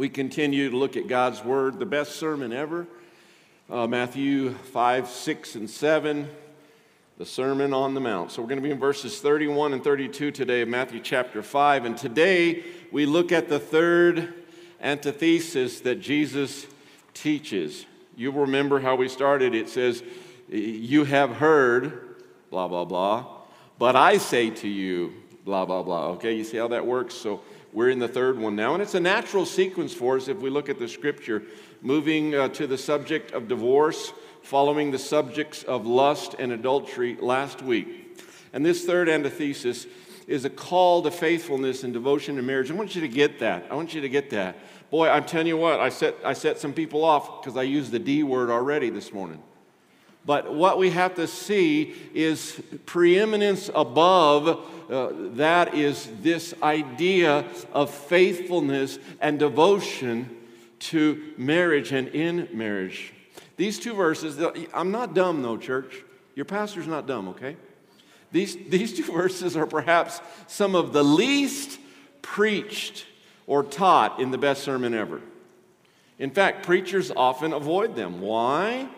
We continue to look at God's Word, the best sermon ever. Uh, Matthew 5, 6, and 7, the Sermon on the Mount. So we're going to be in verses 31 and 32 today of Matthew chapter 5. And today we look at the third antithesis that Jesus teaches. You remember how we started. It says, You have heard, blah, blah, blah, but I say to you, blah, blah, blah. Okay, you see how that works? So we're in the third one now. And it's a natural sequence for us if we look at the scripture, moving uh, to the subject of divorce, following the subjects of lust and adultery last week. And this third antithesis is a call to faithfulness and devotion to marriage. I want you to get that. I want you to get that. Boy, I'm telling you what, I set, I set some people off because I used the D word already this morning. But what we have to see is preeminence above uh, that is this idea of faithfulness and devotion to marriage and in marriage. These two verses, I'm not dumb though, church. Your pastor's not dumb, okay? These, these two verses are perhaps some of the least preached or taught in the best sermon ever. In fact, preachers often avoid them. Why?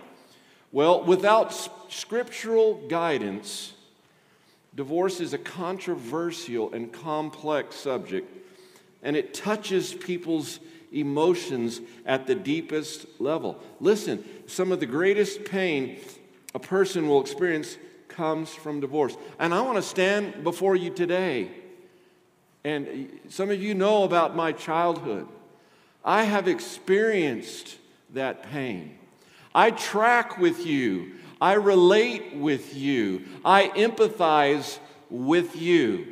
Well, without scriptural guidance, divorce is a controversial and complex subject, and it touches people's emotions at the deepest level. Listen, some of the greatest pain a person will experience comes from divorce. And I want to stand before you today. And some of you know about my childhood. I have experienced that pain. I track with you. I relate with you. I empathize with you.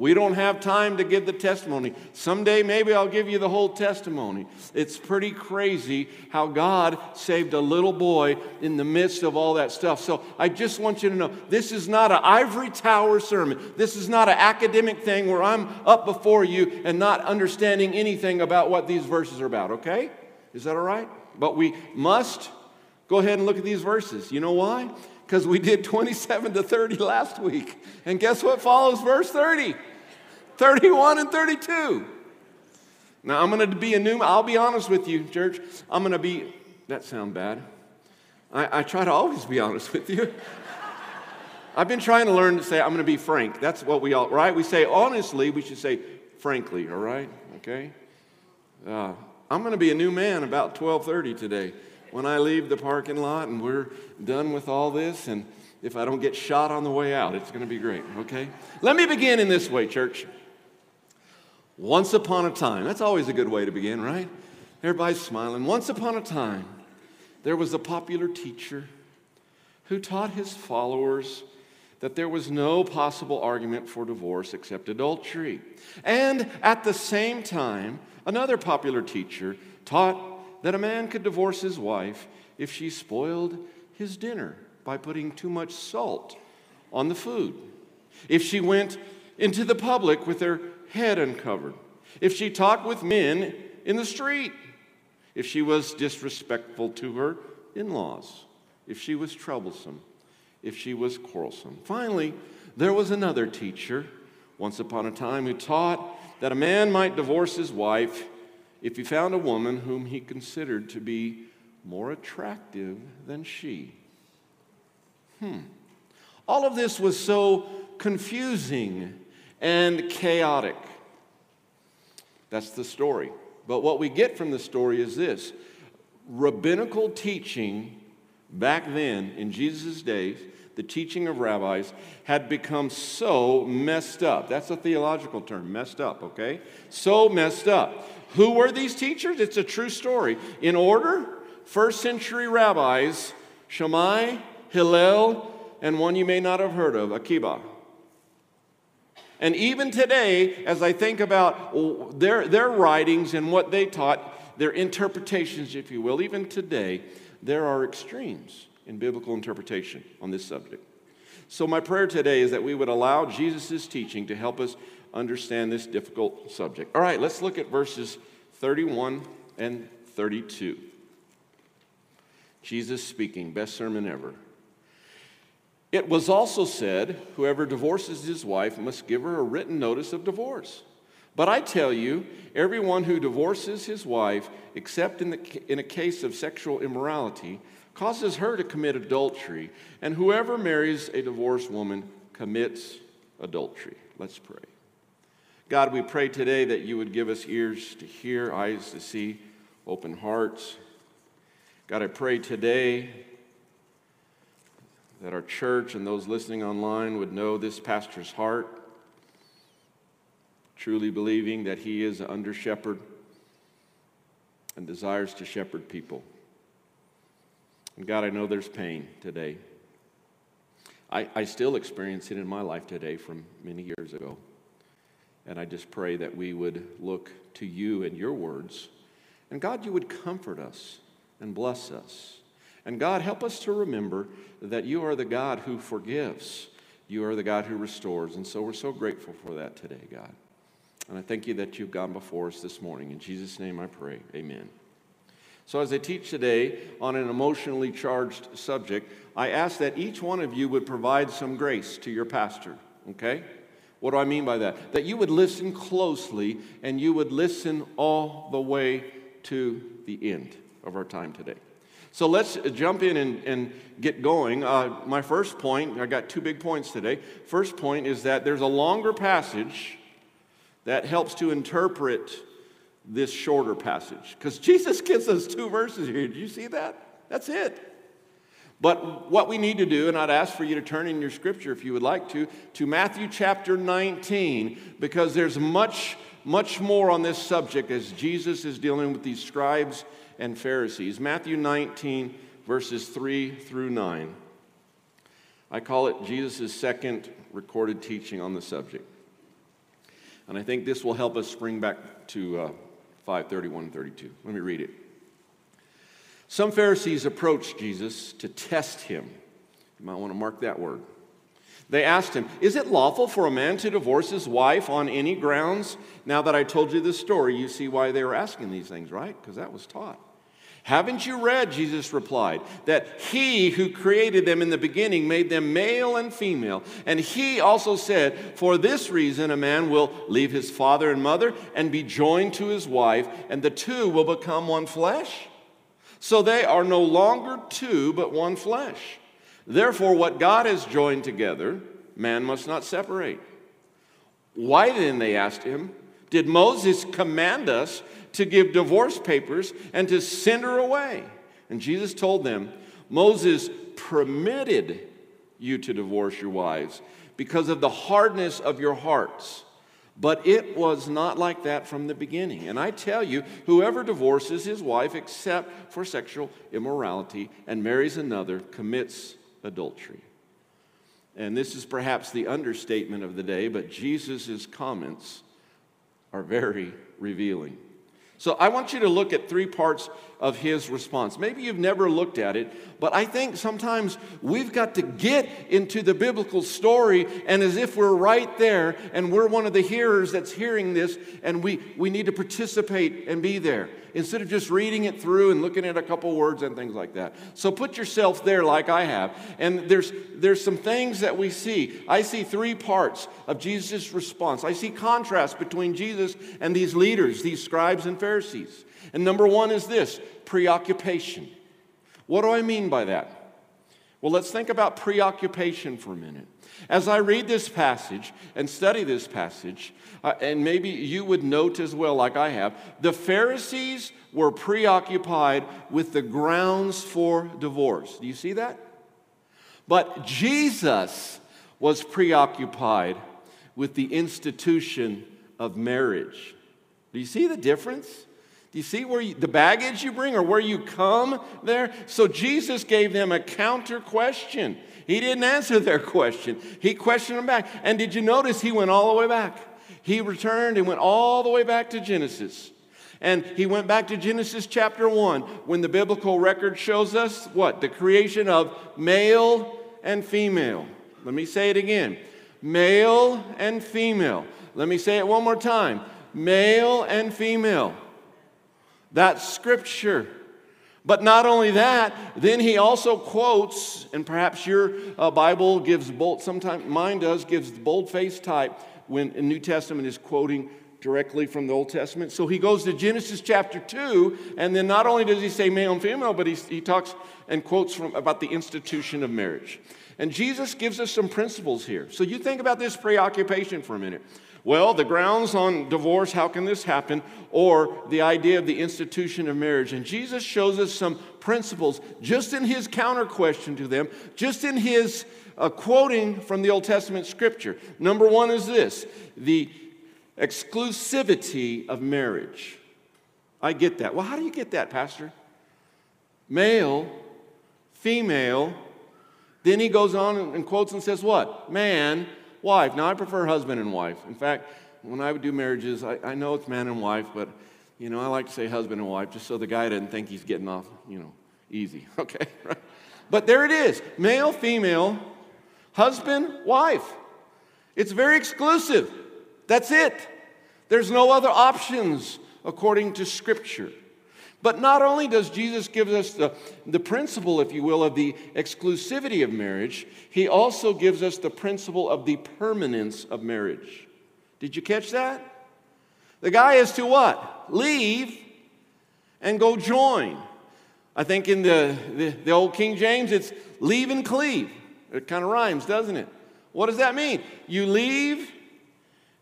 We don't have time to give the testimony. Someday, maybe I'll give you the whole testimony. It's pretty crazy how God saved a little boy in the midst of all that stuff. So I just want you to know this is not an ivory tower sermon. This is not an academic thing where I'm up before you and not understanding anything about what these verses are about, okay? Is that all right? But we must Go ahead and look at these verses. You know why? Because we did 27 to 30 last week. And guess what follows verse 30? 31 and 32. Now, I'm going to be a new, I'll be honest with you, church. I'm going to be, that sound bad. I, I try to always be honest with you. I've been trying to learn to say, I'm going to be frank. That's what we all, right? We say honestly, we should say frankly, all right? Okay? Uh, I'm going to be a new man about 1230 today when I leave the parking lot and we're done with all this, and if I don't get shot on the way out, it's going to be great, okay? Let me begin in this way, church. Once upon a time, that's always a good way to begin, right? Everybody's smiling. Once upon a time, there was a popular teacher who taught his followers that there was no possible argument for divorce except adultery. And at the same time, another popular teacher taught that a man could divorce his wife if she spoiled his dinner by putting too much salt on the food, if she went into the public with her head uncovered, if she talked with men in the street, if she was disrespectful to her in laws, if she was troublesome, if she was quarrelsome. Finally, there was another teacher once upon a time who taught that a man might divorce his wife if he found a woman whom he considered to be more attractive than she. Hmm. All of this was so confusing and chaotic. That's the story. But what we get from the story is this rabbinical teaching back then in Jesus' days, the teaching of rabbis, had become so messed up. That's a theological term, messed up, okay? So messed up who were these teachers? It's a true story. In order, first century rabbis, Shammai, Hillel, and one you may not have heard of, Akiba. And even today, as I think about their, their writings and what they taught, their interpretations, if you will, even today, there are extremes in biblical interpretation on this subject. So, my prayer today is that we would allow Jesus' teaching to help us understand this difficult subject. All right, let's look at verses 31 and 32. Jesus speaking, best sermon ever. It was also said, Whoever divorces his wife must give her a written notice of divorce. But I tell you, everyone who divorces his wife, except in, the, in a case of sexual immorality, causes her to commit adultery, and whoever marries a divorced woman commits adultery. Let's pray. God, we pray today that you would give us ears to hear, eyes to see, open hearts. God, I pray today that our church and those listening online would know this pastor's heart, truly believing that he is an under shepherd and desires to shepherd people. And God, I know there's pain today. I, I still experience it in my life today from many years ago. And I just pray that we would look to you and your words. And God, you would comfort us and bless us. And God, help us to remember that you are the God who forgives. You are the God who restores. And so we're so grateful for that today, God. And I thank you that you've gone before us this morning. In Jesus' name I pray. Amen. So, as I teach today on an emotionally charged subject, I ask that each one of you would provide some grace to your pastor, okay? What do I mean by that? That you would listen closely and you would listen all the way to the end of our time today. So let's jump in and, and get going. Uh, my first point, I got two big points today. First point is that there's a longer passage that helps to interpret this shorter passage. Because Jesus gives us two verses here. Did you see that? That's it. But what we need to do, and I'd ask for you to turn in your scripture if you would like to, to Matthew chapter 19, because there's much, much more on this subject as Jesus is dealing with these scribes and Pharisees. Matthew 19, verses 3 through 9. I call it Jesus' second recorded teaching on the subject. And I think this will help us spring back to uh, 531 and 32. Let me read it. Some Pharisees approached Jesus to test him. You might want to mark that word. They asked him, Is it lawful for a man to divorce his wife on any grounds? Now that I told you this story, you see why they were asking these things, right? Because that was taught. Haven't you read, Jesus replied, that he who created them in the beginning made them male and female? And he also said, For this reason, a man will leave his father and mother and be joined to his wife, and the two will become one flesh? So they are no longer two, but one flesh. Therefore, what God has joined together, man must not separate. Why then, they asked him, did Moses command us to give divorce papers and to send her away. And Jesus told them, Moses permitted you to divorce your wives because of the hardness of your hearts. But it was not like that from the beginning. And I tell you, whoever divorces his wife except for sexual immorality and marries another commits adultery. And this is perhaps the understatement of the day, but Jesus' comments are very revealing. So I want you to look at three parts of his response. Maybe you've never looked at it, but I think sometimes we've got to get into the biblical story and as if we're right there and we're one of the hearers that's hearing this and we, we need to participate and be there instead of just reading it through and looking at a couple words and things like that. So put yourself there like I have. And there's, there's some things that we see. I see three parts of Jesus' response. I see contrast between Jesus and these leaders, these scribes and Pharisees. And number one is this preoccupation. What do I mean by that? Well, let's think about preoccupation for a minute. As I read this passage and study this passage, uh, and maybe you would note as well, like I have, the Pharisees were preoccupied with the grounds for divorce. Do you see that? But Jesus was preoccupied with the institution of marriage. Do you see the difference? Do you see where you, the baggage you bring or where you come there? So Jesus gave them a counter question. He didn't answer their question. He questioned them back. And did you notice he went all the way back? He returned and went all the way back to Genesis. And he went back to Genesis chapter 1 when the biblical record shows us what? The creation of male and female. Let me say it again male and female. Let me say it one more time male and female. That's scripture. But not only that, then he also quotes, and perhaps your uh, Bible gives bold, sometimes mine does, gives bold face type when the New Testament is quoting directly from the Old Testament. So he goes to Genesis chapter 2, and then not only does he say male and female, but he, he talks and quotes from, about the institution of marriage. And Jesus gives us some principles here. So you think about this preoccupation for a minute. Well, the grounds on divorce, how can this happen? Or the idea of the institution of marriage. And Jesus shows us some principles just in his counter question to them, just in his uh, quoting from the Old Testament scripture. Number one is this the exclusivity of marriage. I get that. Well, how do you get that, Pastor? Male, female, then he goes on and quotes and says, What? Man, wife. Now, I prefer husband and wife. In fact, when I would do marriages, I, I know it's man and wife, but, you know, I like to say husband and wife just so the guy doesn't think he's getting off, you know, easy, okay? but there it is male, female, husband, wife. It's very exclusive. That's it. There's no other options according to Scripture. But not only does Jesus give us the, the principle, if you will, of the exclusivity of marriage, he also gives us the principle of the permanence of marriage. Did you catch that? The guy is to what? Leave and go join. I think in the, the, the old King James, it's leave and cleave. It kind of rhymes, doesn't it? What does that mean? You leave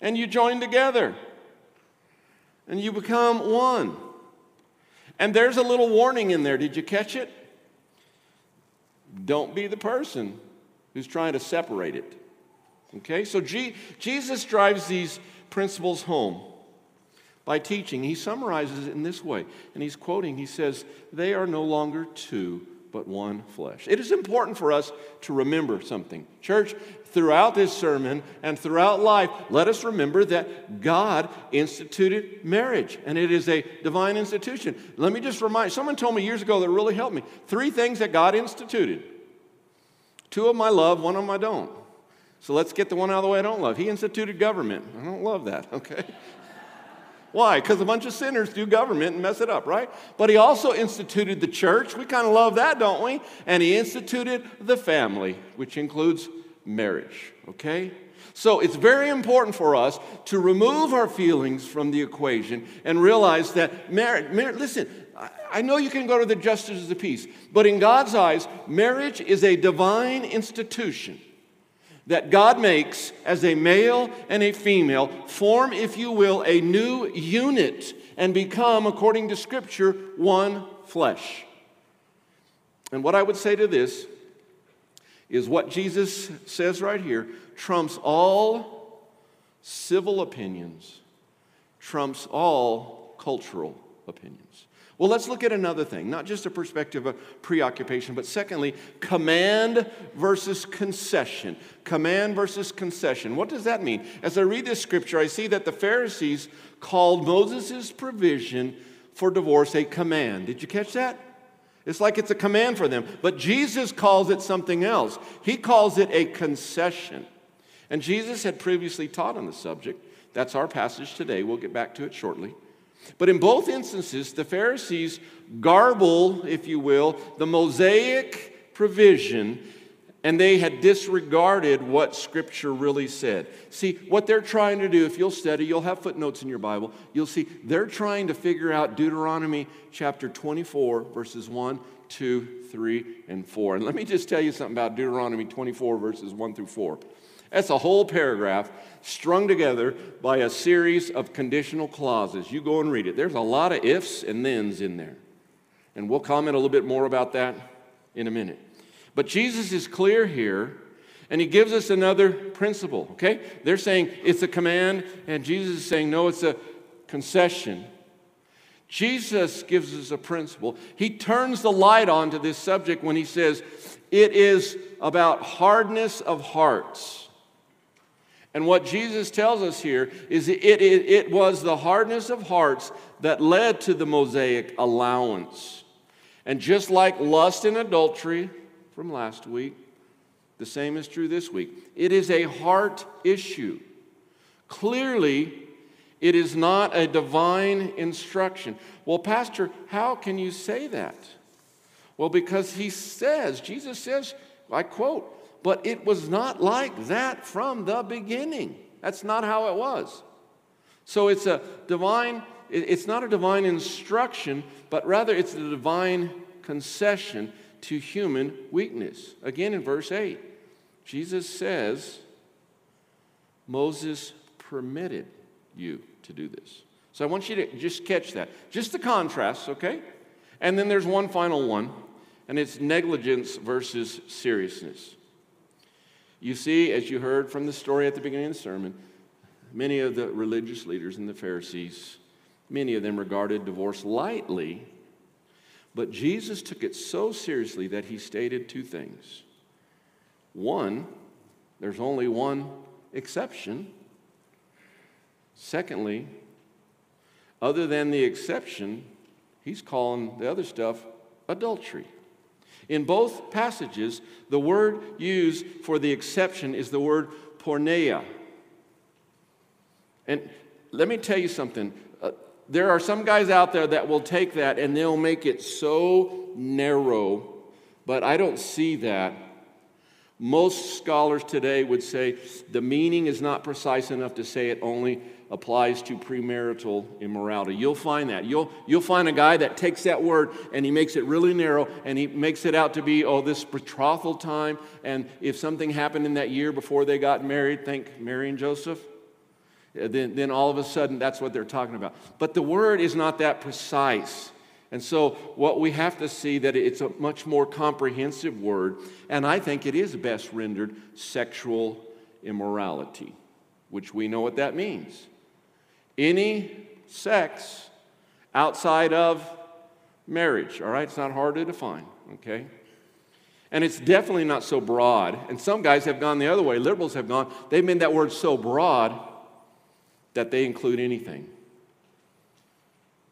and you join together, and you become one. And there's a little warning in there. Did you catch it? Don't be the person who's trying to separate it. Okay? So G- Jesus drives these principles home by teaching. He summarizes it in this way. And he's quoting, he says, They are no longer two, but one flesh. It is important for us to remember something. Church, throughout this sermon and throughout life, let us remember that God instituted marriage, and it is a divine institution. Let me just remind someone told me years ago that really helped me. Three things that God instituted. Two of them I love, one of them I don't. So let's get the one out of the way I don't love. He instituted government. I don't love that, okay? Why? Because a bunch of sinners do government and mess it up, right? But he also instituted the church. We kind of love that, don't we? And he instituted the family, which includes marriage, okay? So it's very important for us to remove our feelings from the equation and realize that marriage, mar- listen, I, know you can go to the justice of the peace, but in God's eyes, marriage is a divine institution that God makes as a male and a female form, if you will, a new unit and become, according to Scripture, one flesh. And what I would say to this is what Jesus says right here trumps all civil opinions, trumps all cultural opinions. Well, let's look at another thing, not just a perspective of preoccupation, but secondly, command versus concession. Command versus concession. What does that mean? As I read this scripture, I see that the Pharisees called Moses' provision for divorce a command. Did you catch that? It's like it's a command for them. But Jesus calls it something else. He calls it a concession. And Jesus had previously taught on the subject. That's our passage today. We'll get back to it shortly. But in both instances, the Pharisees garble, if you will, the Mosaic provision, and they had disregarded what Scripture really said. See, what they're trying to do, if you'll study, you'll have footnotes in your Bible, you'll see they're trying to figure out Deuteronomy chapter 24, verses 1, 2, 3, and 4. And let me just tell you something about Deuteronomy 24, verses 1 through 4. That's a whole paragraph strung together by a series of conditional clauses. You go and read it. There's a lot of ifs and thens in there. And we'll comment a little bit more about that in a minute. But Jesus is clear here, and he gives us another principle, okay? They're saying it's a command, and Jesus is saying, no, it's a concession. Jesus gives us a principle. He turns the light on to this subject when he says, it is about hardness of hearts. And what Jesus tells us here is it, it, it was the hardness of hearts that led to the Mosaic allowance. And just like lust and adultery from last week, the same is true this week. It is a heart issue. Clearly, it is not a divine instruction. Well, Pastor, how can you say that? Well, because he says, Jesus says, I quote, but it was not like that from the beginning. That's not how it was. So it's a divine, it's not a divine instruction, but rather it's a divine concession to human weakness. Again, in verse 8, Jesus says, Moses permitted you to do this. So I want you to just catch that. Just the contrast, okay? And then there's one final one, and it's negligence versus seriousness. You see, as you heard from the story at the beginning of the sermon, many of the religious leaders and the Pharisees, many of them regarded divorce lightly, but Jesus took it so seriously that he stated two things. One, there's only one exception. Secondly, other than the exception, he's calling the other stuff adultery. In both passages, the word used for the exception is the word porneia. And let me tell you something. There are some guys out there that will take that and they'll make it so narrow, but I don't see that. Most scholars today would say the meaning is not precise enough to say it only applies to premarital immorality. You'll find that. You'll, you'll find a guy that takes that word and he makes it really narrow and he makes it out to be, oh, this betrothal time. And if something happened in that year before they got married, think Mary and Joseph, Uh, then, then all of a sudden that's what they're talking about. But the word is not that precise. And so, what we have to see that it's a much more comprehensive word, and I think it is best rendered sexual immorality, which we know what that means any sex outside of marriage. All right, it's not hard to define, okay? And it's definitely not so broad. And some guys have gone the other way, liberals have gone, they've made that word so broad that they include anything,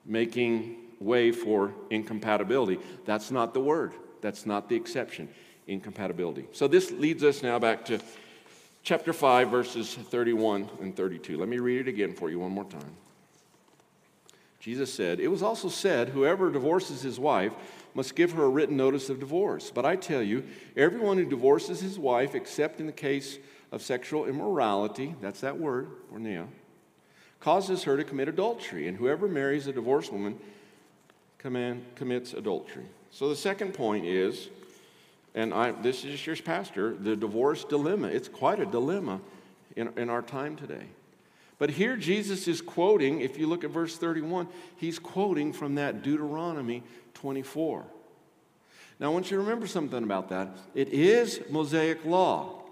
making way for incompatibility. That's not the word, that's not the exception, incompatibility. So this leads us now back to chapter 5, verses 31 and 32. Let me read it again for you one more time. Jesus said, It was also said, Whoever divorces his wife must give her a written notice of divorce. But I tell you, everyone who divorces his wife, except in the case of sexual immorality, that's that word, porneia, causes her to commit adultery. And whoever marries a divorced woman commits adultery. So the second point is and I, this is your pastor, the divorce dilemma. It's quite a dilemma in, in our time today. But here Jesus is quoting, if you look at verse 31, he's quoting from that Deuteronomy 24. Now, I want you to remember something about that. It is Mosaic law,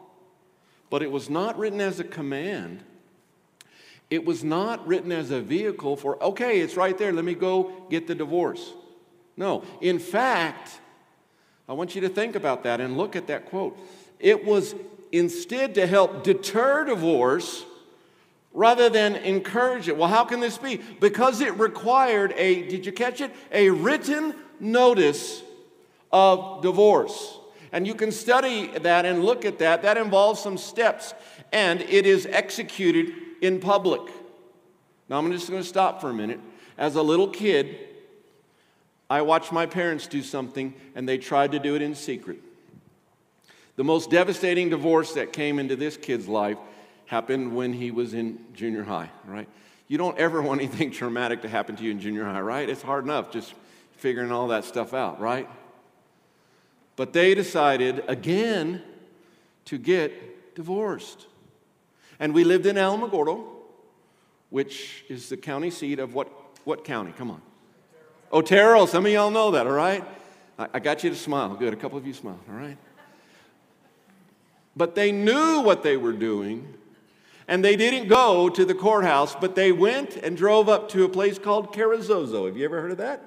but it was not written as a command. It was not written as a vehicle for, okay, it's right there, let me go get the divorce. No, in fact, I want you to think about that and look at that quote. It was instead to help deter divorce rather than encourage it. Well, how can this be? Because it required a, did you catch it? A written notice of divorce. And you can study that and look at that. That involves some steps, and it is executed in public. Now, I'm just going to stop for a minute. As a little kid, I watched my parents do something and they tried to do it in secret. The most devastating divorce that came into this kid's life happened when he was in junior high, right? You don't ever want anything traumatic to happen to you in junior high, right? It's hard enough just figuring all that stuff out, right? But they decided again to get divorced. And we lived in Alamogordo, which is the county seat of what, what county? Come on. Otero, some of y'all know that, all right? I, I got you to smile. Good, a couple of you smiled, all right? But they knew what they were doing, and they didn't go to the courthouse, but they went and drove up to a place called Carrizozo. Have you ever heard of that?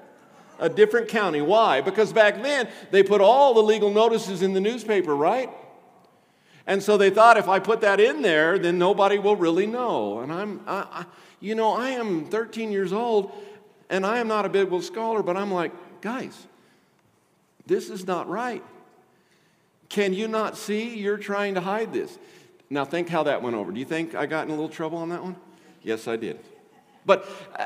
A different county. Why? Because back then they put all the legal notices in the newspaper, right? And so they thought if I put that in there, then nobody will really know. And I'm, I, I, you know, I am 13 years old, and I am not a biblical scholar, but I'm like, guys, this is not right. Can you not see you're trying to hide this? Now, think how that went over. Do you think I got in a little trouble on that one? Yes, I did. But uh,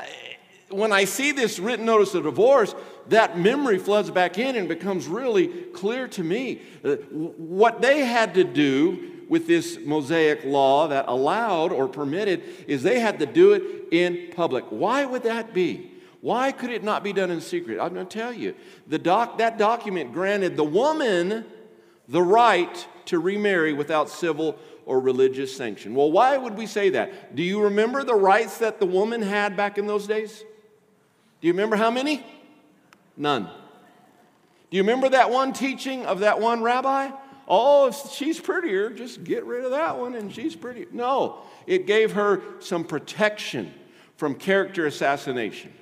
when I see this written notice of divorce, that memory floods back in and becomes really clear to me. Uh, what they had to do with this Mosaic law that allowed or permitted is they had to do it in public. Why would that be? Why could it not be done in secret? I'm going to tell you. The doc, that document granted the woman the right to remarry without civil or religious sanction. Well, why would we say that? Do you remember the rights that the woman had back in those days? Do you remember how many? None. Do you remember that one teaching of that one rabbi? Oh, if she's prettier, just get rid of that one and she's pretty. No, it gave her some protection from character assassination.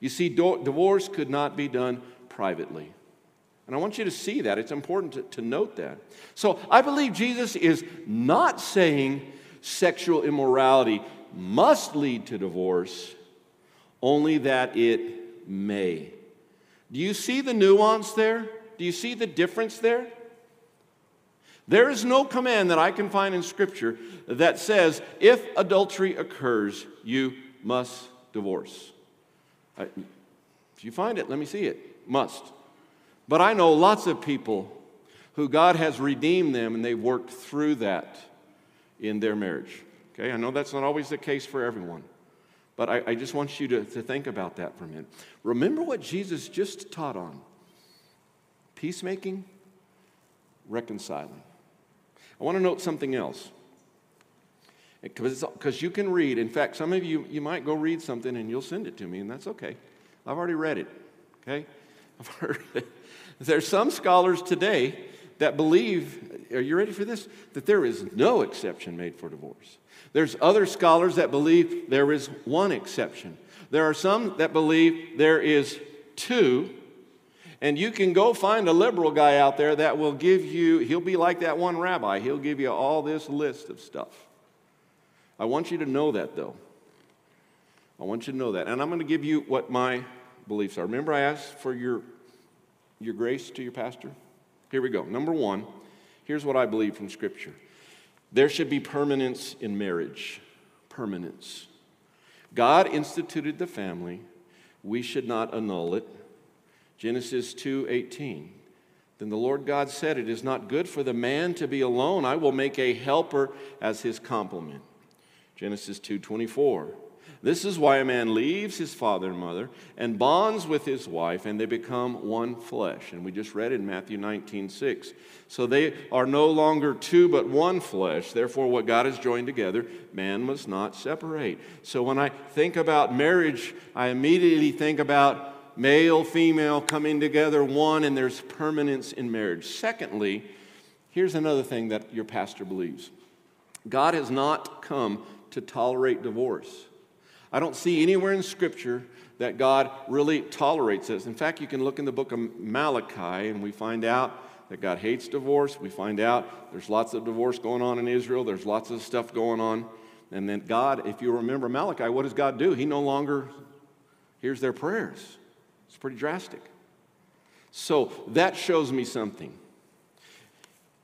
You see, divorce could not be done privately. And I want you to see that. It's important to, to note that. So I believe Jesus is not saying sexual immorality must lead to divorce, only that it may. Do you see the nuance there? Do you see the difference there? There is no command that I can find in Scripture that says if adultery occurs, you must divorce. if you find it, let me see it. Must. But I know lots of people who God has redeemed them and they've worked through that in their marriage. Okay, I know that's not always the case for everyone, but I, I just want you to, to think about that for a minute. Remember what Jesus just taught on peacemaking, reconciling. I want to note something else. Because you can read, in fact, some of you, you might go read something and you'll send it to me, and that's okay. I've already read it, okay? I've heard it. There's some scholars today that believe, are you ready for this? That there is no exception made for divorce. There's other scholars that believe there is one exception. There are some that believe there is two. And you can go find a liberal guy out there that will give you, he'll be like that one rabbi, he'll give you all this list of stuff. I want you to know that though. I want you to know that. And I'm going to give you what my beliefs are. Remember, I asked for your your grace to your pastor? Here we go. Number one, here's what I believe from Scripture there should be permanence in marriage. Permanence. God instituted the family. We should not annul it. Genesis 2:18. Then the Lord God said, It is not good for the man to be alone. I will make a helper as his complement. Genesis 2:24. This is why a man leaves his father and mother and bonds with his wife, and they become one flesh. And we just read in Matthew 19, 6. So they are no longer two, but one flesh. Therefore, what God has joined together, man must not separate. So when I think about marriage, I immediately think about male, female coming together, one, and there's permanence in marriage. Secondly, here's another thing that your pastor believes God has not come to tolerate divorce. I don't see anywhere in Scripture that God really tolerates this. In fact, you can look in the book of Malachi and we find out that God hates divorce. We find out there's lots of divorce going on in Israel, there's lots of stuff going on. And then God, if you remember Malachi, what does God do? He no longer hears their prayers. It's pretty drastic. So that shows me something.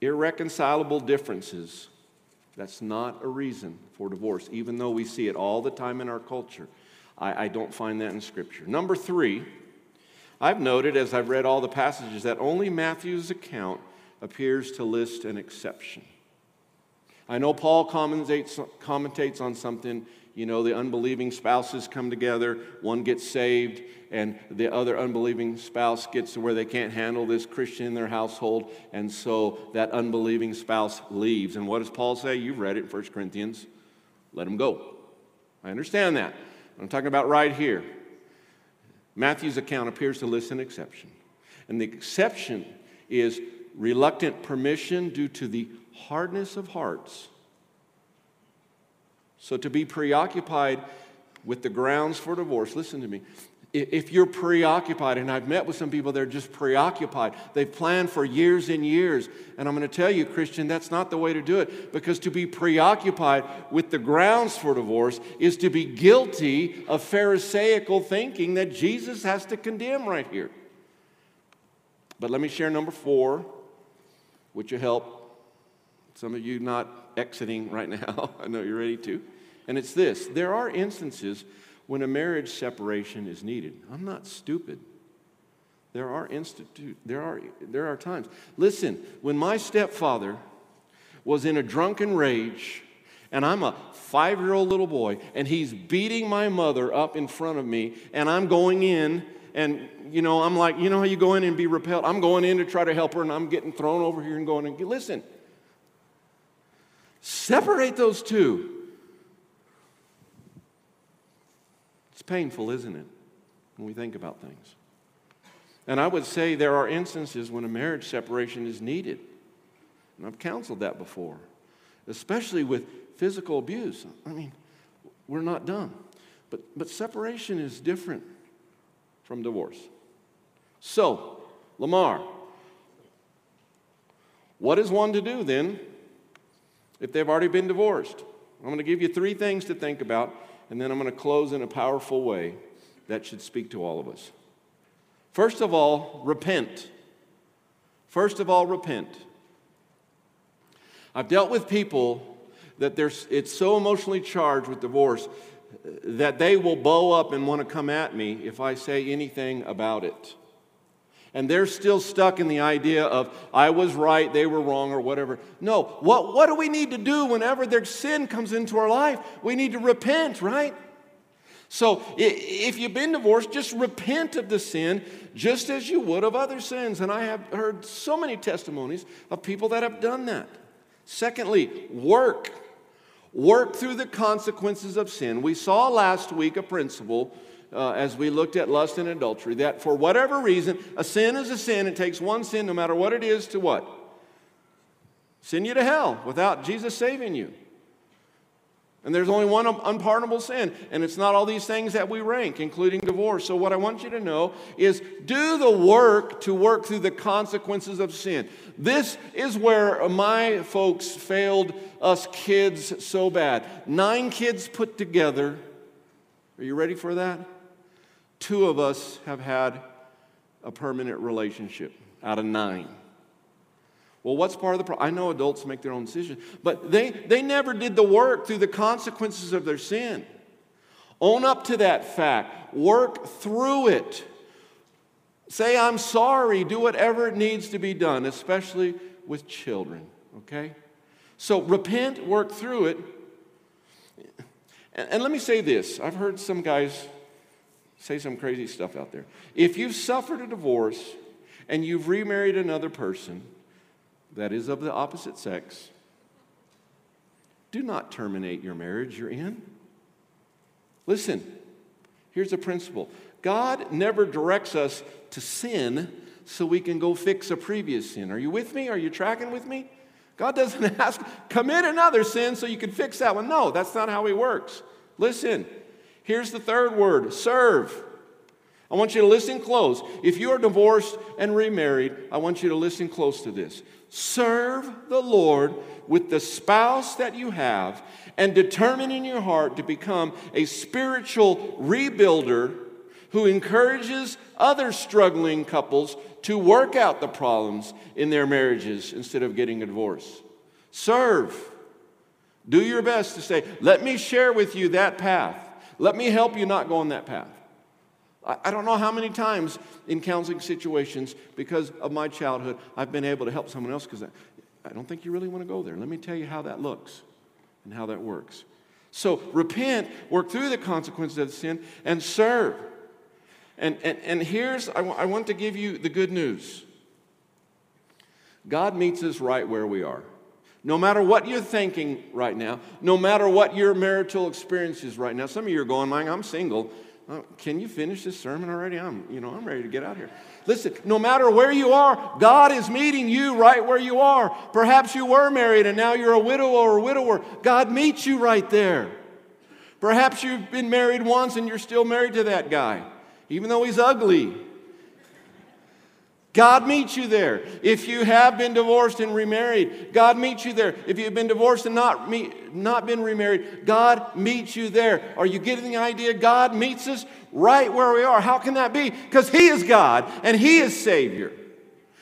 Irreconcilable differences that's not a reason for divorce, even though we see it all the time in our culture. I, I don't find that in Scripture. Number three, I've noted as I've read all the passages that only Matthew's account appears to list an exception. I know Paul commentates, commentates on something you know, the unbelieving spouses come together, one gets saved, and the other unbelieving spouse gets to where they can't handle this Christian in their household, and so that unbelieving spouse leaves. And what does Paul say? You've read it in 1 Corinthians. Let him go. I understand that. I'm talking about right here. Matthew's account appears to list an exception. And the exception is reluctant permission due to the hardness of hearts so to be preoccupied with the grounds for divorce, listen to me. If you're preoccupied, and I've met with some people, they're just preoccupied. They've planned for years and years. And I'm going to tell you, Christian, that's not the way to do it. Because to be preoccupied with the grounds for divorce is to be guilty of Pharisaical thinking that Jesus has to condemn right here. But let me share number four, which will help some of you not exiting right now. I know you're ready to. And it's this there are instances when a marriage separation is needed. I'm not stupid. There are institute, there are there are times. Listen, when my stepfather was in a drunken rage, and I'm a five year old little boy, and he's beating my mother up in front of me, and I'm going in, and you know, I'm like, you know how you go in and be repelled? I'm going in to try to help her, and I'm getting thrown over here and going and listen. Separate those two. Painful, isn't it, when we think about things? And I would say there are instances when a marriage separation is needed. And I've counseled that before, especially with physical abuse. I mean, we're not done. But, but separation is different from divorce. So, Lamar, what is one to do then if they've already been divorced? I'm going to give you three things to think about, and then I'm going to close in a powerful way that should speak to all of us. First of all, repent. First of all, repent. I've dealt with people that there's, it's so emotionally charged with divorce uh, that they will bow up and want to come at me if I say anything about it. And they're still stuck in the idea of, I was right, they were wrong, or whatever. No, what, what do we need to do whenever their sin comes into our life? We need to repent, right? So if you've been divorced, just repent of the sin just as you would of other sins. And I have heard so many testimonies of people that have done that. Secondly, work. Work through the consequences of sin. We saw last week a principle uh, as we looked at lust and adultery that for whatever reason, a sin is a sin. It takes one sin, no matter what it is, to what? Send you to hell without Jesus saving you. And there's only one unpardonable sin, and it's not all these things that we rank, including divorce. So, what I want you to know is do the work to work through the consequences of sin. This is where my folks failed us kids so bad. Nine kids put together. Are you ready for that? Two of us have had a permanent relationship out of nine. Well, what's part of the problem? I know adults make their own decisions, but they, they never did the work through the consequences of their sin. Own up to that fact, work through it. Say, I'm sorry, do whatever needs to be done, especially with children, okay? So repent, work through it. And, and let me say this I've heard some guys say some crazy stuff out there. If you've suffered a divorce and you've remarried another person, that is of the opposite sex, do not terminate your marriage you're in. Listen, here's a principle God never directs us to sin so we can go fix a previous sin. Are you with me? Are you tracking with me? God doesn't ask, commit another sin so you can fix that one. No, that's not how He works. Listen, here's the third word serve. I want you to listen close. If you are divorced and remarried, I want you to listen close to this. Serve the Lord with the spouse that you have and determine in your heart to become a spiritual rebuilder who encourages other struggling couples to work out the problems in their marriages instead of getting a divorce. Serve. Do your best to say, let me share with you that path. Let me help you not go on that path. I don't know how many times in counseling situations, because of my childhood, I've been able to help someone else because I, don't think you really want to go there. Let me tell you how that looks and how that works. So repent, work through the consequences of sin, and serve. And, and, and here's, I, w- I want to give you the good news God meets us right where we are. No matter what you're thinking right now, no matter what your marital experience is right now, some of you are going, Mike, I'm single. Oh, can you finish this sermon already? I'm, you know, I'm ready to get out here. Listen, no matter where you are, God is meeting you right where you are. Perhaps you were married and now you're a widow or a widower. God meets you right there. Perhaps you've been married once and you're still married to that guy, even though he's ugly. God meets you there. If you have been divorced and remarried, God meets you there. If you've been divorced and not, meet, not been remarried, God meets you there. Are you getting the idea? God meets us right where we are. How can that be? Because He is God and He is Savior.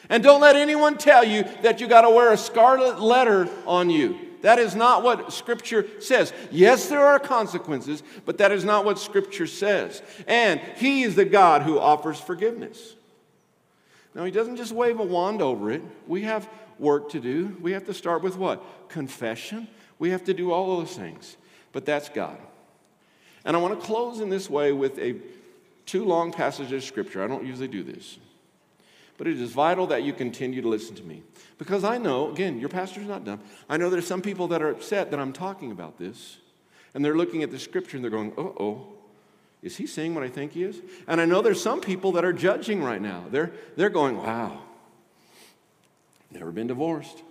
And don't let anyone tell you that you got to wear a scarlet letter on you. That is not what Scripture says. Yes, there are consequences, but that is not what Scripture says. And He is the God who offers forgiveness. Now, he doesn't just wave a wand over it. We have work to do. We have to start with what? Confession. We have to do all those things. But that's God. And I want to close in this way with a two long passages of scripture. I don't usually do this. But it is vital that you continue to listen to me. Because I know, again, your pastor's not dumb. I know there's some people that are upset that I'm talking about this. And they're looking at the scripture and they're going, uh oh, is he saying what I think he is? And I know there's some people that are judging right now. They're, they're going, wow, never been divorced.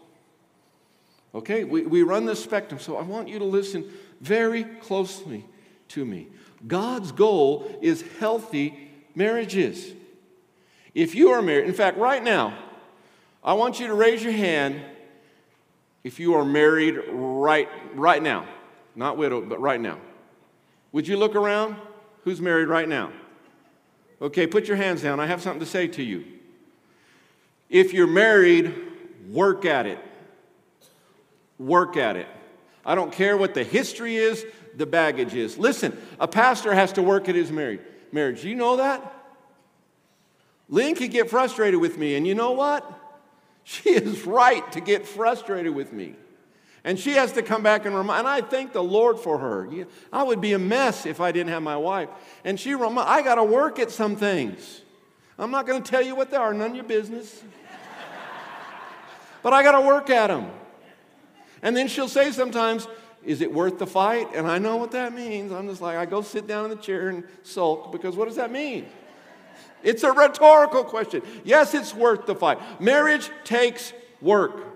Okay, we, we run this spectrum, so I want you to listen very closely to me. God's goal is healthy marriages. If you are married, in fact, right now, I want you to raise your hand if you are married right, right now. Not widowed, but right now. Would you look around? Who's married right now? Okay, put your hands down. I have something to say to you. If you're married, work at it. Work at it. I don't care what the history is, the baggage is. Listen, a pastor has to work at his marriage. Marriage. You know that? Lynn could get frustrated with me, and you know what? She is right to get frustrated with me. And she has to come back and remind, and I thank the Lord for her. I would be a mess if I didn't have my wife. And she remind, I got to work at some things. I'm not going to tell you what they are, none of your business. but I got to work at them. And then she'll say sometimes, is it worth the fight? And I know what that means. I'm just like, I go sit down in the chair and sulk because what does that mean? It's a rhetorical question. Yes, it's worth the fight. Marriage takes work.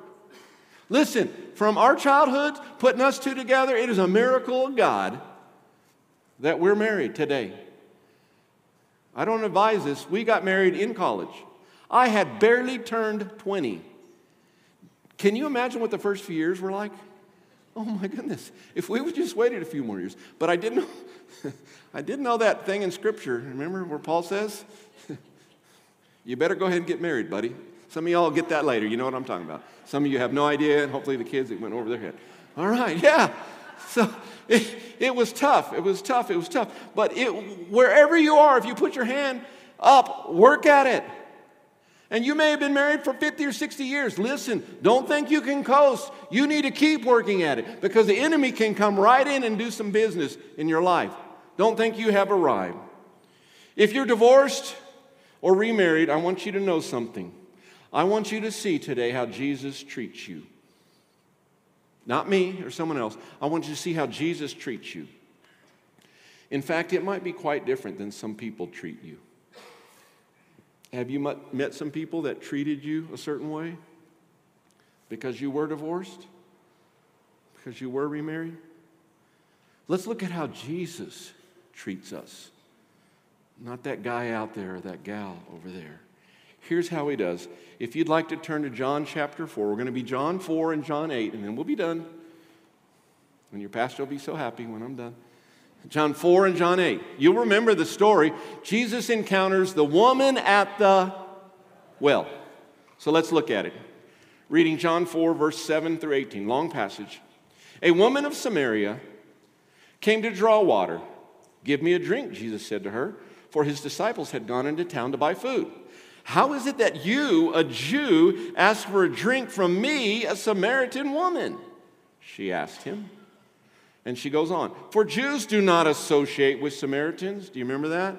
Listen, from our childhood, putting us two together, it is a miracle of God that we're married today. I don't advise this. We got married in college. I had barely turned 20. Can you imagine what the first few years were like? Oh my goodness. If we would just waited a few more years. But I didn't know, I didn't know that thing in Scripture. Remember where Paul says? you better go ahead and get married, buddy. Some of y'all get that later. You know what I'm talking about. Some of you have no idea, and hopefully the kids, it went over their head. All right, yeah. So it, it was tough. It was tough. It was tough. But it, wherever you are, if you put your hand up, work at it. And you may have been married for 50 or 60 years. Listen, don't think you can coast. You need to keep working at it because the enemy can come right in and do some business in your life. Don't think you have arrived. If you're divorced or remarried, I want you to know something. I want you to see today how Jesus treats you. Not me or someone else. I want you to see how Jesus treats you. In fact, it might be quite different than some people treat you. Have you met some people that treated you a certain way because you were divorced? Because you were remarried? Let's look at how Jesus treats us. Not that guy out there or that gal over there. Here's how he does. If you'd like to turn to John chapter 4, we're going to be John 4 and John 8, and then we'll be done. And your pastor will be so happy when I'm done. John 4 and John 8. You'll remember the story. Jesus encounters the woman at the well. So let's look at it. Reading John 4, verse 7 through 18, long passage. A woman of Samaria came to draw water. Give me a drink, Jesus said to her, for his disciples had gone into town to buy food. How is it that you, a Jew, ask for a drink from me, a Samaritan woman? She asked him. And she goes on. For Jews do not associate with Samaritans. Do you remember that?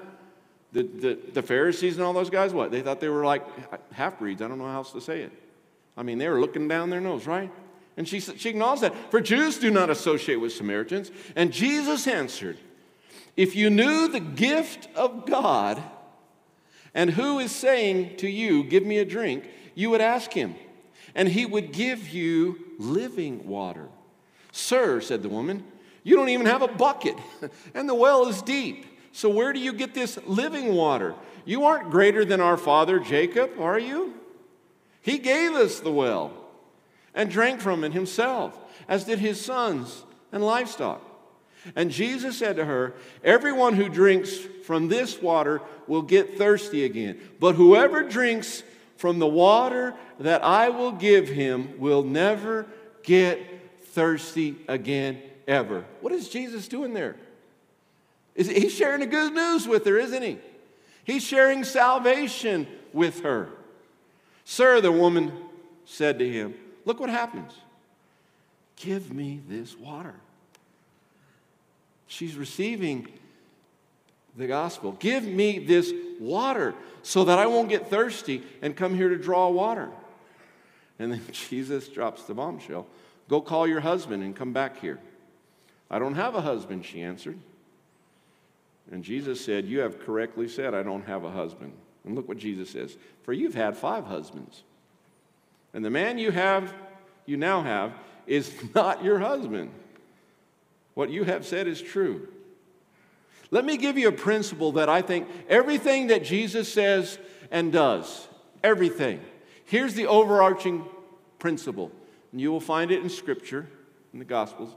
The, the, the Pharisees and all those guys, what? They thought they were like half breeds. I don't know how else to say it. I mean, they were looking down their nose, right? And she, she acknowledged that. For Jews do not associate with Samaritans. And Jesus answered, If you knew the gift of God and who is saying to you, Give me a drink, you would ask him, and he would give you living water. Sir, said the woman, you don't even have a bucket, and the well is deep. So, where do you get this living water? You aren't greater than our father Jacob, are you? He gave us the well and drank from it himself, as did his sons and livestock. And Jesus said to her, Everyone who drinks from this water will get thirsty again. But whoever drinks from the water that I will give him will never get thirsty again ever. What is Jesus doing there? Is, he's sharing the good news with her, isn't he? He's sharing salvation with her. Sir, the woman said to him, Look what happens. Give me this water. She's receiving the gospel. Give me this water so that I won't get thirsty and come here to draw water. And then Jesus drops the bombshell Go call your husband and come back here. I don't have a husband, she answered. And Jesus said, You have correctly said, I don't have a husband. And look what Jesus says For you've had five husbands. And the man you have, you now have, is not your husband. What you have said is true. Let me give you a principle that I think everything that Jesus says and does, everything. Here's the overarching principle, and you will find it in Scripture, in the Gospels.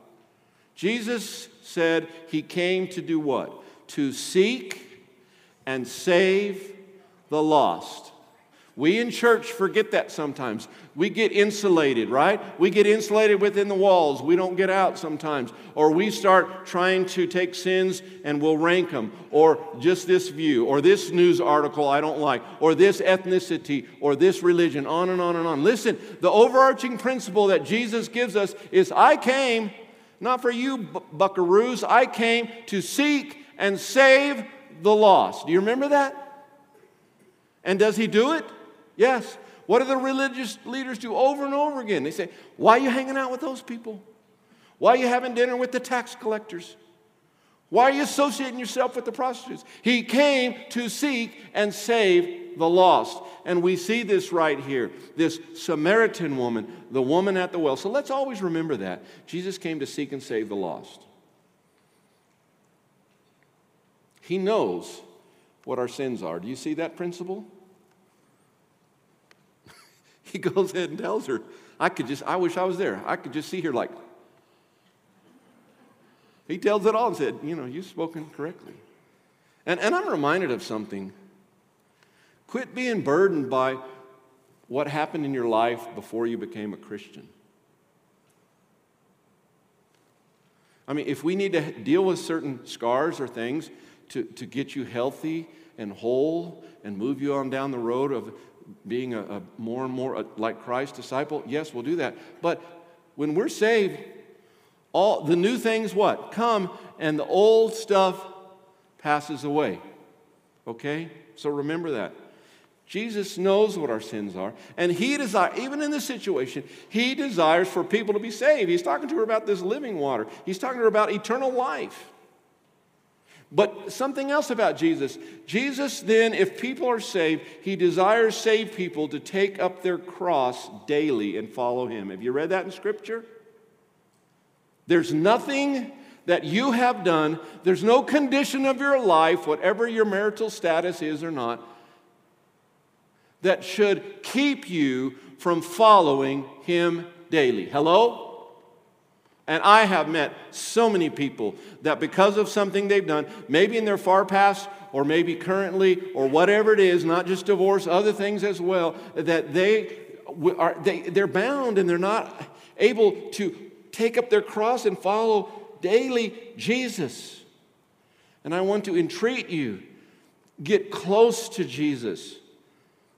Jesus said he came to do what? To seek and save the lost. We in church forget that sometimes. We get insulated, right? We get insulated within the walls. We don't get out sometimes. Or we start trying to take sins and we'll rank them. Or just this view, or this news article I don't like, or this ethnicity, or this religion, on and on and on. Listen, the overarching principle that Jesus gives us is I came, not for you buckaroos, I came to seek and save the lost. Do you remember that? And does he do it? Yes. What do the religious leaders do over and over again? They say, Why are you hanging out with those people? Why are you having dinner with the tax collectors? Why are you associating yourself with the prostitutes? He came to seek and save the lost. And we see this right here this Samaritan woman, the woman at the well. So let's always remember that. Jesus came to seek and save the lost. He knows what our sins are. Do you see that principle? He goes ahead and tells her, I could just, I wish I was there. I could just see her like, he tells it all and said, You know, you've spoken correctly. And, and I'm reminded of something. Quit being burdened by what happened in your life before you became a Christian. I mean, if we need to deal with certain scars or things to, to get you healthy and whole and move you on down the road of being a, a more and more a, like Christ disciple, yes, we'll do that. But when we're saved, all the new things what? Come and the old stuff passes away. Okay? So remember that. Jesus knows what our sins are, and He desires, even in this situation, He desires for people to be saved. He's talking to her about this living water, He's talking to her about eternal life. But something else about Jesus. Jesus, then, if people are saved, he desires saved people to take up their cross daily and follow him. Have you read that in Scripture? There's nothing that you have done, there's no condition of your life, whatever your marital status is or not, that should keep you from following him daily. Hello? And I have met so many people that because of something they've done, maybe in their far past or maybe currently or whatever it is, not just divorce, other things as well, that they are they, they're bound and they're not able to take up their cross and follow daily Jesus. And I want to entreat you get close to Jesus.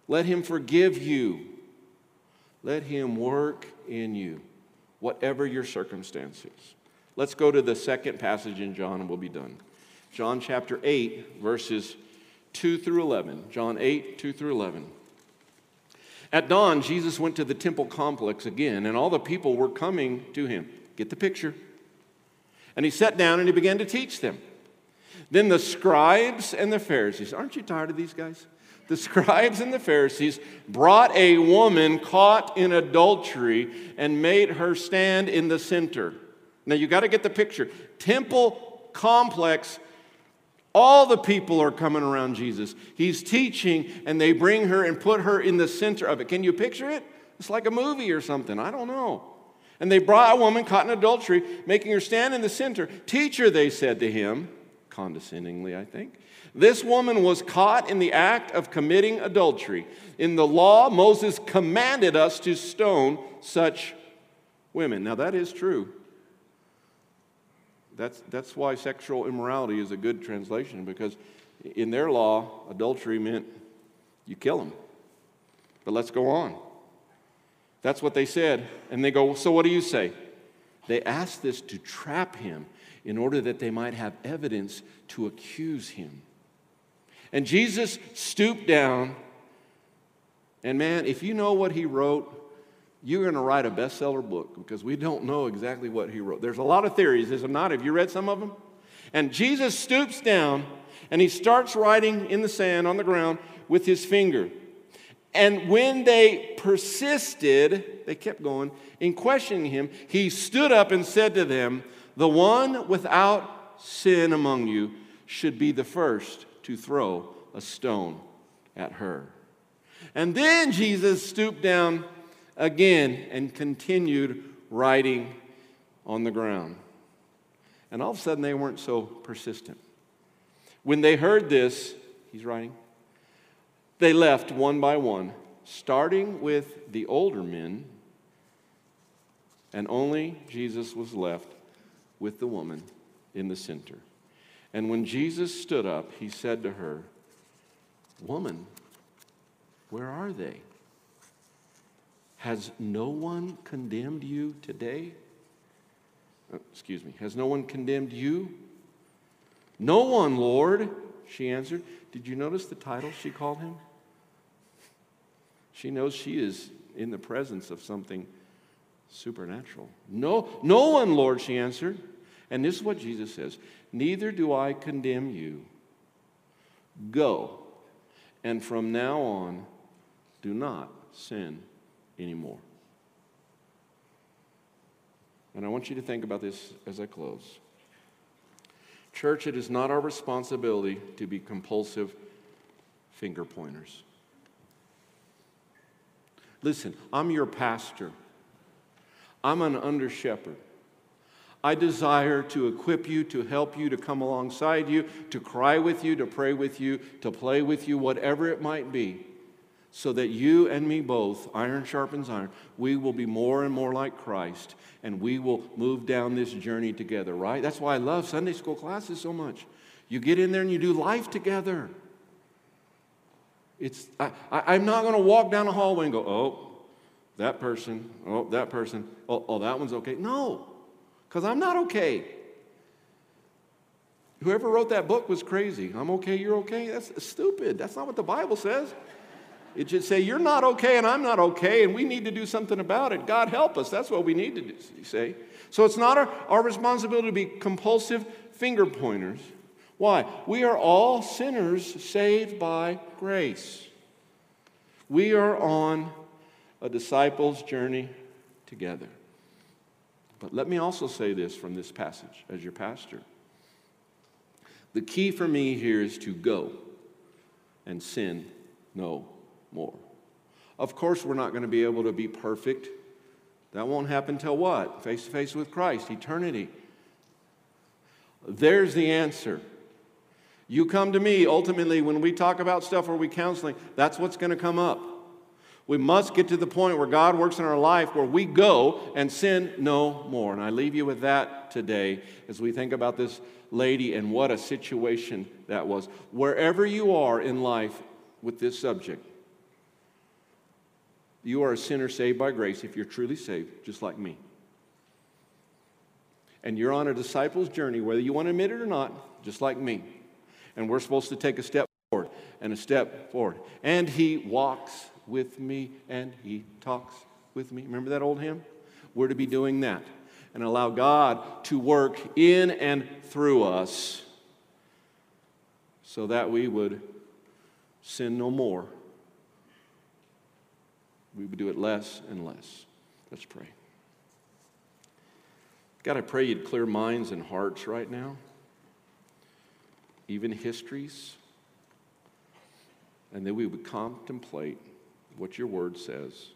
Let him forgive you. Let him work in you whatever your circumstances. Let's go to the second passage in John and we'll be done. John chapter 8, verses 2 through 11. John 8, 2 through 11. At dawn, Jesus went to the temple complex again, and all the people were coming to him. Get the picture. And he sat down and he began to teach them. Then the scribes and the Pharisees, aren't you tired of these guys? The scribes and the Pharisees brought a woman caught in adultery and made her stand in the center. Now you got to get the picture. Temple complex, all the people are coming around Jesus. He's teaching, and they bring her and put her in the center of it. Can you picture it? It's like a movie or something. I don't know. And they brought a woman caught in adultery, making her stand in the center. Teacher, they said to him, condescendingly, I think. This woman was caught in the act of committing adultery. In the law, Moses commanded us to stone such women. Now, that is true. That's, that's why sexual immorality is a good translation, because in their law, adultery meant you kill them. But let's go on. That's what they said. And they go, So what do you say? They asked this to trap him in order that they might have evidence to accuse him. And Jesus stooped down, and man, if you know what he wrote, you're going to write a bestseller book because we don't know exactly what he wrote. There's a lot of theories, is there not? Have you read some of them? And Jesus stoops down and he starts writing in the sand on the ground with his finger. And when they persisted, they kept going, in questioning him, he stood up and said to them, The one without sin among you should be the first to throw a stone at her. And then Jesus stooped down again and continued writing on the ground. And all of a sudden, they weren't so persistent. When they heard this, he's writing, they left one by one, starting with the older men, and only Jesus was left with the woman in the center. And when Jesus stood up, he said to her, Woman, where are they? Has no one condemned you today? Uh, excuse me. Has no one condemned you? No one, Lord, she answered. Did you notice the title she called him? She knows she is in the presence of something supernatural. No, no one, Lord, she answered. And this is what Jesus says Neither do I condemn you. Go, and from now on, do not sin anymore. And I want you to think about this as I close. Church, it is not our responsibility to be compulsive finger pointers. Listen, I'm your pastor. I'm an under shepherd. I desire to equip you, to help you, to come alongside you, to cry with you, to pray with you, to play with you, whatever it might be so that you and me both, iron sharpens iron, we will be more and more like Christ and we will move down this journey together, right? That's why I love Sunday school classes so much. You get in there and you do life together. It's, I, I, am not going to walk down the hallway and go, oh, that person, oh, that person, oh, oh that one's okay. No, because I'm not okay. Whoever wrote that book was crazy. I'm okay, you're okay. That's stupid. That's not what the Bible says. It should say, You're not okay and I'm not okay, and we need to do something about it. God help us. That's what we need to do, say. So it's not our, our responsibility to be compulsive finger pointers. Why? We are all sinners saved by grace. We are on a disciples' journey together. But let me also say this from this passage as your pastor. The key for me here is to go and sin no more. Of course, we're not going to be able to be perfect. That won't happen till what? Face to face with Christ, eternity. There's the answer. You come to me, ultimately, when we talk about stuff or we counseling, that's what's going to come up. We must get to the point where God works in our life where we go and sin no more. And I leave you with that today as we think about this lady and what a situation that was. Wherever you are in life with this subject, you are a sinner saved by grace if you're truly saved, just like me. And you're on a disciple's journey, whether you want to admit it or not, just like me. And we're supposed to take a step forward and a step forward. And he walks with me and he talks with me. Remember that old hymn? We're to be doing that and allow God to work in and through us so that we would sin no more we would do it less and less. Let's pray. God, I pray you'd clear minds and hearts right now, even histories, and that we would contemplate what your word says.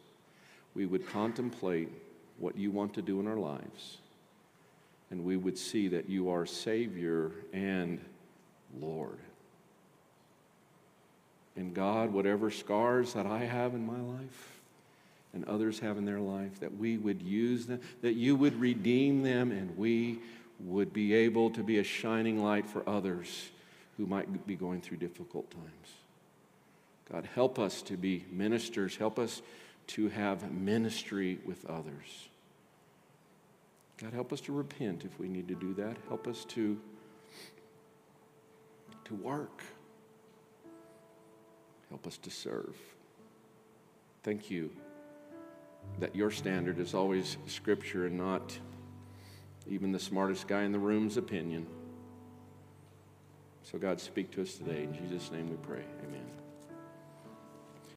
We would contemplate what you want to do in our lives, and we would see that you are Savior and Lord. And God, whatever scars that I have in my life, and others have in their life, that we would use them, that you would redeem them, and we would be able to be a shining light for others who might be going through difficult times. God, help us to be ministers. Help us to have ministry with others. God, help us to repent if we need to do that. Help us to, to work. Help us to serve. Thank you that your standard is always Scripture and not even the smartest guy in the room's opinion. So, God, speak to us today. In Jesus' name we pray. Amen.